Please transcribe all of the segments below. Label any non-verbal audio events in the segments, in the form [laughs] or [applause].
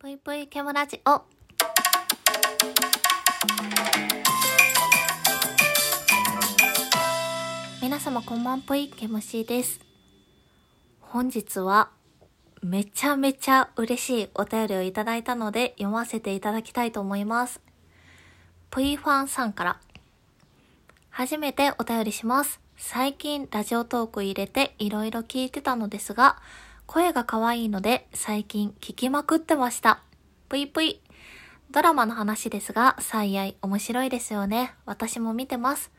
ぷいぷいケムラジオ。皆様こんばんぷいケムシです。本日はめちゃめちゃ嬉しいお便りをいただいたので読ませていただきたいと思います。ぷいファンさんから。初めてお便りします。最近ラジオトーク入れていろいろ聞いてたのですが、声が可愛いので最近聞きまくってました。ぷいぷい。ドラマの話ですが、最愛面白いですよね。私も見てます。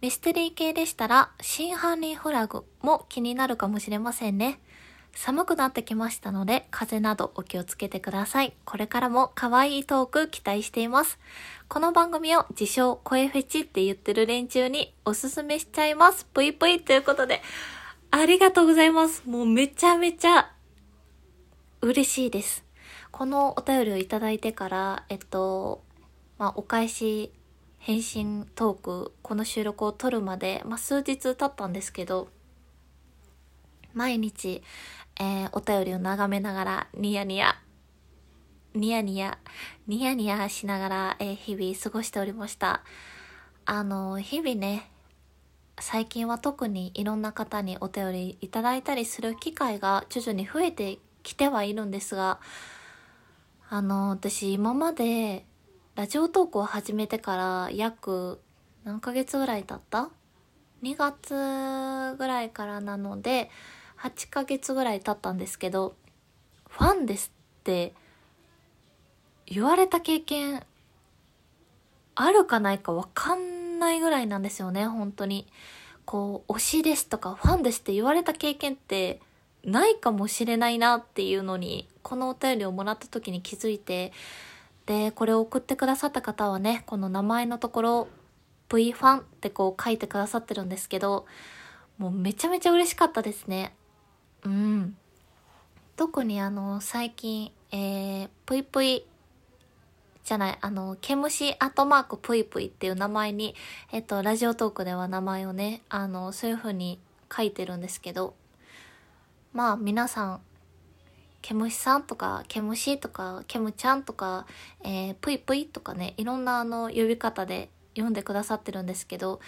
ミステリー系でしたら、真犯人フラグも気になるかもしれませんね。寒くなってきましたので、風邪などお気をつけてください。これからも可愛いトーク期待しています。この番組を自称声フェチって言ってる連中におすすめしちゃいます。ぷいぷいということで、ありがとうございます。もうめちゃめちゃ嬉しいです。このお便りをいただいてから、えっと、まあ、お返し返信トーク、この収録を撮るまで、まあ、数日経ったんですけど、毎日、えーお便りを眺めながら、ニヤニヤ、ニヤニヤ、ニヤニヤしながら、えー日々過ごしておりました。あの、日々ね、最近は特にいろんな方にお便りいただいたりする機会が徐々に増えてきてはいるんですが、あの、私今までラジオトークを始めてから約何ヶ月ぐらい経った ?2 月ぐらいからなので、8ヶ月ぐらい経ったんですけど、ファンですって言われた経験あるかないかわかんないぐらいなんですよね、本当に。こう、推しですとかファンですって言われた経験ってないかもしれないなっていうのに、このお便りをもらった時に気づいて、で、これを送ってくださった方はね、この名前のところ、V ファンってこう書いてくださってるんですけど、もうめちゃめちゃ嬉しかったですね。うん。特にあの、最近、えー、ぷいぷいじゃない、あの、ケムシアットマークぷいぷいっていう名前に、えっと、ラジオトークでは名前をね、あの、そういう風に書いてるんですけど、まあ、皆さん、ケムシさんとか、ケムシとか、ケムちゃんとか、えー、ぷいぷいとかね、いろんなあの、呼び方で読んでくださってるんですけど、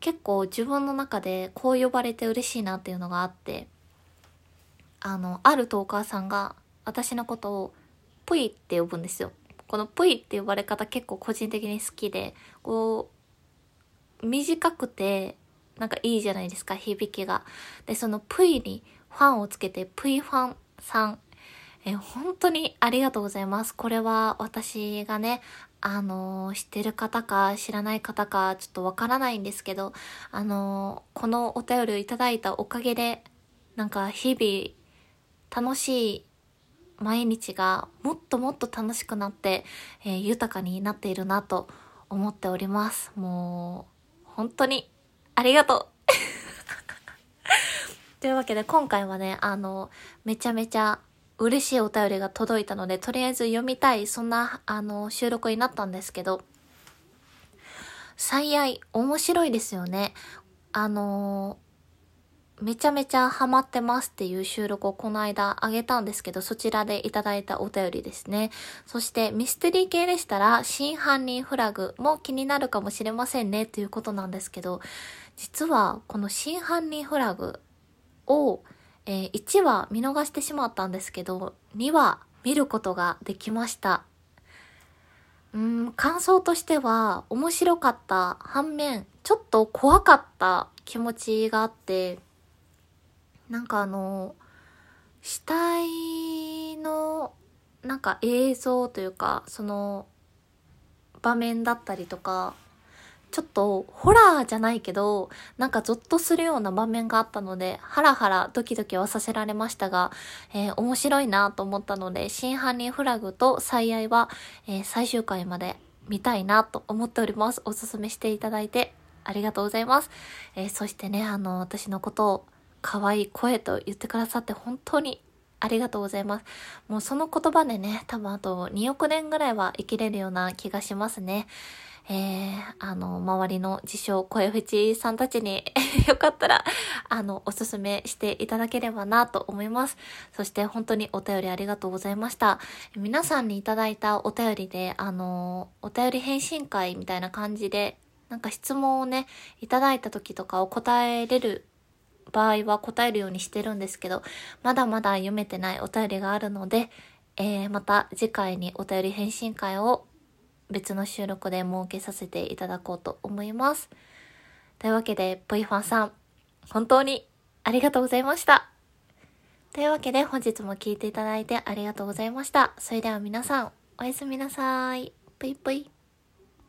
結構自分の中でこう呼ばれて嬉しいなっていうのがあって、あの、あるトーカーさんが私のことをぷいって呼ぶんですよ。このぷいって呼ばれ方結構個人的に好きで、こう、短くて、なんかいいじゃないですか、響きが。で、そのぷいにファンをつけて、ぷいファンさん。え、本当にありがとうございます。これは私がね、あの知ってる方か知らない方かちょっとわからないんですけど、あのこのお便りをいただいたおかげで、なんか日々楽しい毎日がもっともっと楽しくなって、えー豊かになっているなと思っております。もう、本当にありがとう [laughs] というわけで今回はね、あの、めちゃめちゃ嬉しいお便りが届いたので、とりあえず読みたい、そんな、あの、収録になったんですけど、最愛、面白いですよね。あのめちゃめちゃハマってますっていう収録をこの間あげたんですけど、そちらでいただいたお便りですね。そしてミステリー系でしたら、真犯人フラグも気になるかもしれませんねっていうことなんですけど、実はこの真犯人フラグを、えー1話見逃してしまったんですけど、2話見ることができました。うん、感想としては面白かった反面、ちょっと怖かった気持ちがあって、なんかあの、死体のなんか映像というか、その場面だったりとか、ちょっとホラーじゃないけど、なんかゾッとするような場面があったので、ハラハラドキドキはさせられましたが、えー面白いなと思ったので、真犯人フラグと最愛は、えー最終回まで見たいなと思っております。おすすめしていただいてありがとうございます。えーそしてね、あの、私のことを可愛い声と言ってくださって本当にありがとうございます。もうその言葉でね、多分あと2億年ぐらいは生きれるような気がしますね。えー、あの、周りの自称声フェチさんたちに [laughs] よかったら、あの、おすすめしていただければなと思います。そして本当にお便りありがとうございました。皆さんにいただいたお便りで、あの、お便り返信会みたいな感じで、なんか質問をね、いただいた時とかを答えれる場合は答えるようにしてるんですけど、まだまだ読めてないお便りがあるので、えー、また次回にお便り返信会を別の収録で設けさせていただこうと思います。というわけで、ぽいファンさん、本当にありがとうございました。というわけで、本日も聴いていただいてありがとうございました。それでは皆さん、おやすみなさい。ぷいぷい。